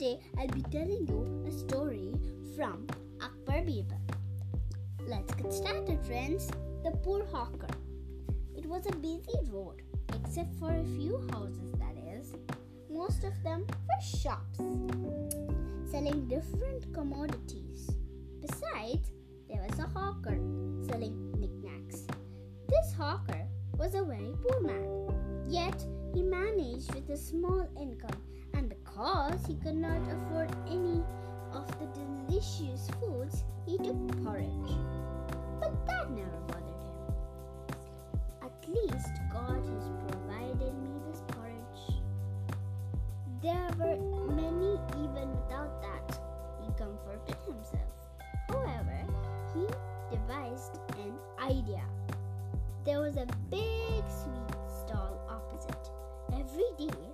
Today I'll be telling you a story from Akbar Birbal. Let's get started, friends. The Poor Hawker. It was a busy road, except for a few houses, that is. Most of them were shops, selling different commodities. Besides, there was a hawker selling knickknacks. This hawker was a very poor man, yet he managed with a small income, because he could not afford any of the delicious foods, he took porridge. But that never bothered him. At least God has provided me this porridge. There were many even without that. He comforted himself. However, he devised an idea. There was a big sweet stall opposite. Every day,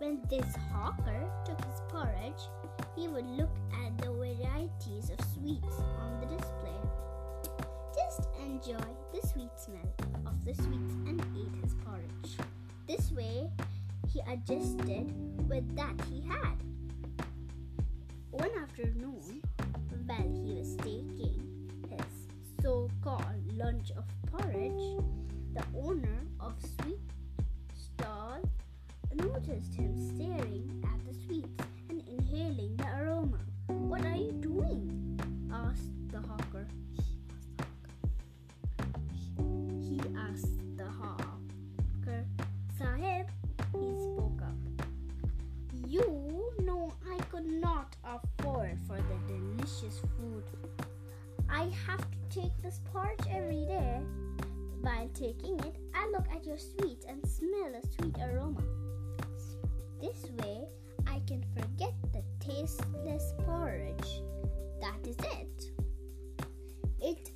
when this hawker took his porridge, he would look at the varieties of sweets on the display. Just enjoy the sweet smell of the sweets and ate his porridge. This way, he adjusted with that he had. One afternoon, while he was taking his so called lunch of porridge, the owner of noticed him staring at the sweets and inhaling the aroma. What are you doing? asked the hawker. He asked the hawker. Sahib, he spoke up. You know I could not afford for the delicious food. I have to take this porridge every day. While taking it, I look at your sweets and smell a sweet aroma. This way, I can forget the tasteless porridge. That is it. It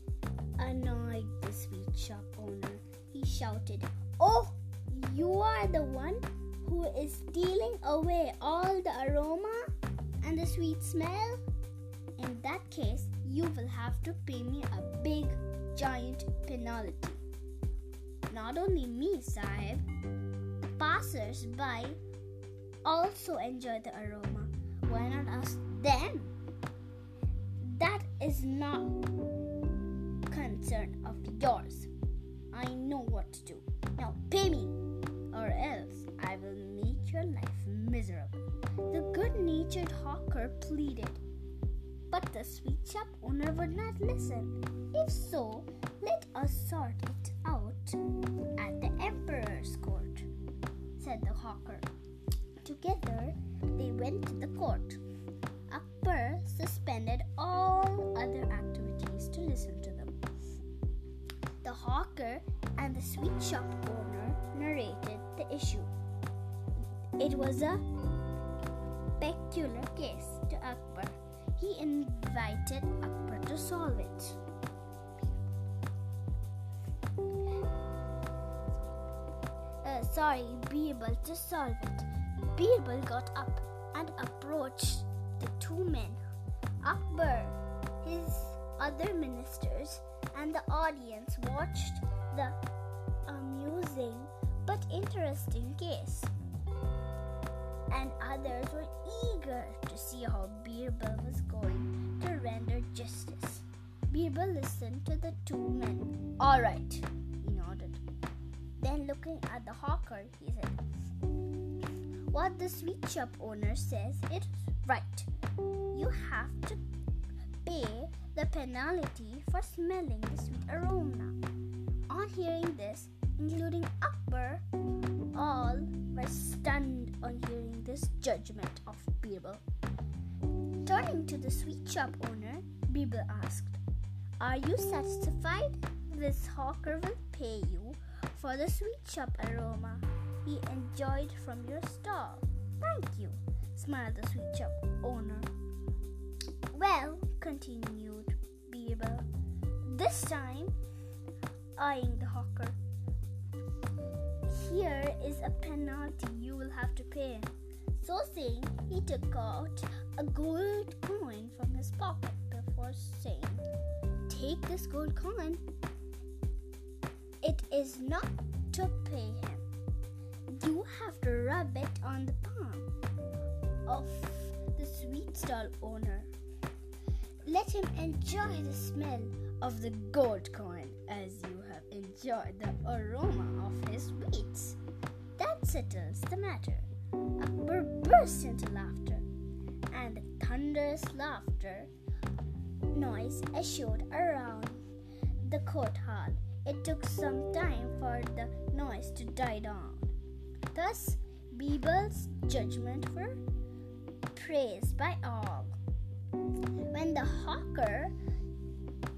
annoyed the sweet shop owner. He shouted, Oh, you are the one who is stealing away all the aroma and the sweet smell? In that case, you will have to pay me a big, giant penalty. Not only me, Sahib, the passers by also enjoy the aroma. Why not ask them? That is not concern of yours. I know what to do. Now pay me, or else I will make your life miserable. The good natured hawker pleaded, but the sweet shop owner would not listen. If so, let us sort it out at the emperor's court, said the hawker. Together they went to the court. Akbar suspended all other activities to listen to them. The hawker and the sweet shop owner narrated the issue. It was a peculiar case to Akbar. He invited Akbar to solve it. Uh, sorry, able to solve it. Birbal got up and approached the two men. Akbar, his other ministers, and the audience watched the amusing but interesting case. And others were eager to see how Birbal was going to render justice. Birbal listened to the two men. All right, he nodded. Then, looking at the hawker, he said, What the sweet shop owner says is right. You have to pay the penalty for smelling the sweet aroma. On hearing this, including Akbar, all were stunned on hearing this judgment of Birbal. Turning to the sweet shop owner, Birbal asked, Are you satisfied? This hawker will pay you for the sweet shop aroma he enjoyed from your stall. Thank you, smiled the sweet shop owner. Well, continued Birbal, this time eyeing the hawker. Here is a penalty you will have to pay. So saying, he took out a gold coin from his pocket before saying, Take this gold coin. It is not to pay him. Have to rub it on the palm of the sweet stall owner. Let him enjoy the smell of the gold coin as you have enjoyed the aroma of his sweets. That settles the matter. Akbar burst into laughter, and the thunderous laughter noise echoed around the court hall. It took some time for the noise to die down. Thus, Birbal's judgment were praised by all. When the hawker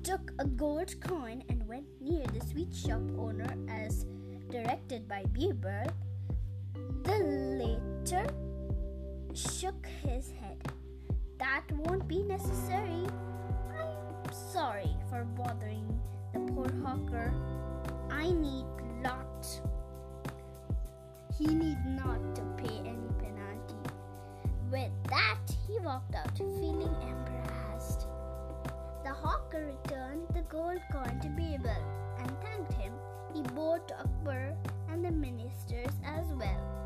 took a gold coin and went near the sweet shop owner as directed by Birbal, the latter shook his head. That won't be necessary. I'm sorry for bothering the poor hawker. I need. He need not to pay any penalty. With that, he walked out feeling embarrassed. The hawker returned the gold coin to Birbal and thanked him. He bowed to Akbar and the ministers as well.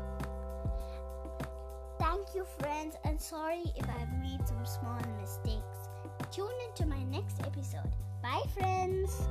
Thank you, friends, and sorry if I've made some small mistakes. Tune into my next episode. Bye, friends.